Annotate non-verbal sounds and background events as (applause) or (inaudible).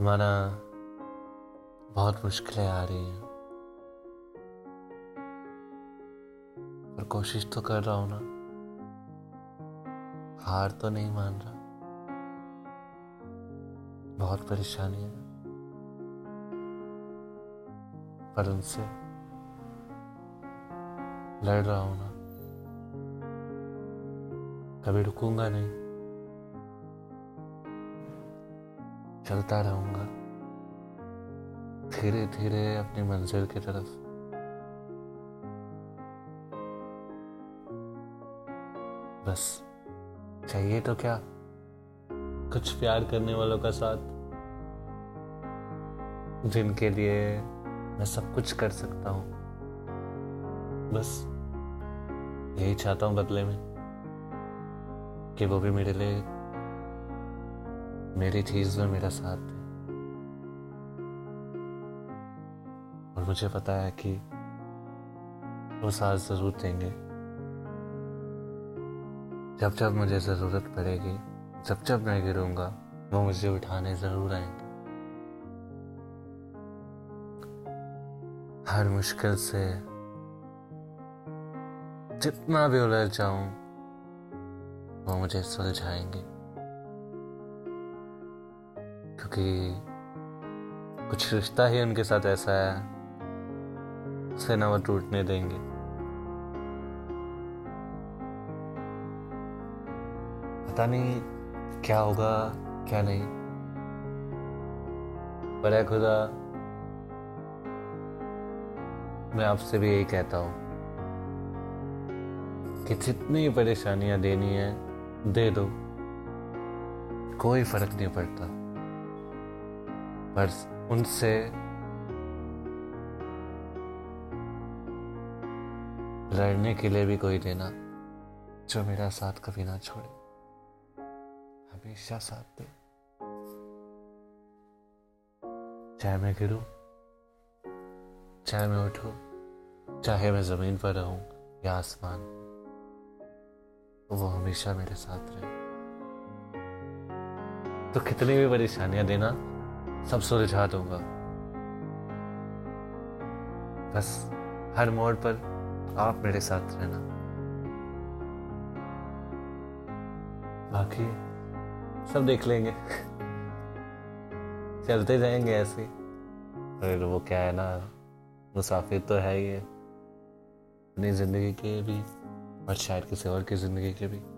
माना बहुत मुश्किलें आ रही हैं। पर कोशिश तो कर रहा हूँ ना। हार तो नहीं मान रहा। बहुत परेशानी है। पर उनसे लड़ रहा हूँ ना। कभी रुकूँगा नहीं। चलता रहूँगा। धीरे धीरे अपनी मंजिल की तरफ़। बस, चाहिए तो क्या? कुछ प्यार करने वालों का साथ। जिनके लिए मैं सब कुछ कर सकता हूँ। बस, यही चाहता हूँ बदले में कि वो भी मेरे लिए मेरी चीज़ में मेरा साथ दे। और मुझे पता है कि वो साथ ज़रूर देंगे। जब जब मुझे ज़रूरत पड़ेगी, जब जब मैं गिरूँगा, वो मुझे उठाने ज़रूर आएँगे। हर मुश्किल से जितना भी उलझ जाऊँ, वो मुझे सुलझाएँगे। क्योंकि कुछ रिश्ता ही उनके साथ ऐसा है, उसे ना वो टूटने देंगे। पता नहीं क्या होगा, क्या नहीं। पर खुदा, मैं आपसे भी यही कहता हूँ कि जितनी परेशानियाँ देनी है, दे दो। कोई फ़र्क नहीं पड़ता। पर उनसे लड़ने के लिए भी कोई देना जो मेरा साथ कभी ना छोड़े। हमेशा साथ दे। चाहे मैं गिरूं, चाहे मैं उठूं, चाहे मैं ज़मीन पर रहूँ या आसमान तो वो हमेशा मेरे साथ रहे। तो कितनी भी परेशानियाँ देना सब सुलझा दूँगा बस हर मोड़ पर आप मेरे साथ रहना। बाकी सब देख लेंगे। (laughs) चलते जाएँगे ऐसे। अरे वो क्या है ना, मुसाफिर तो है ही है। अपनी ज़िंदगी के भी, और शायद किसी और की ज़िंदगी के भी।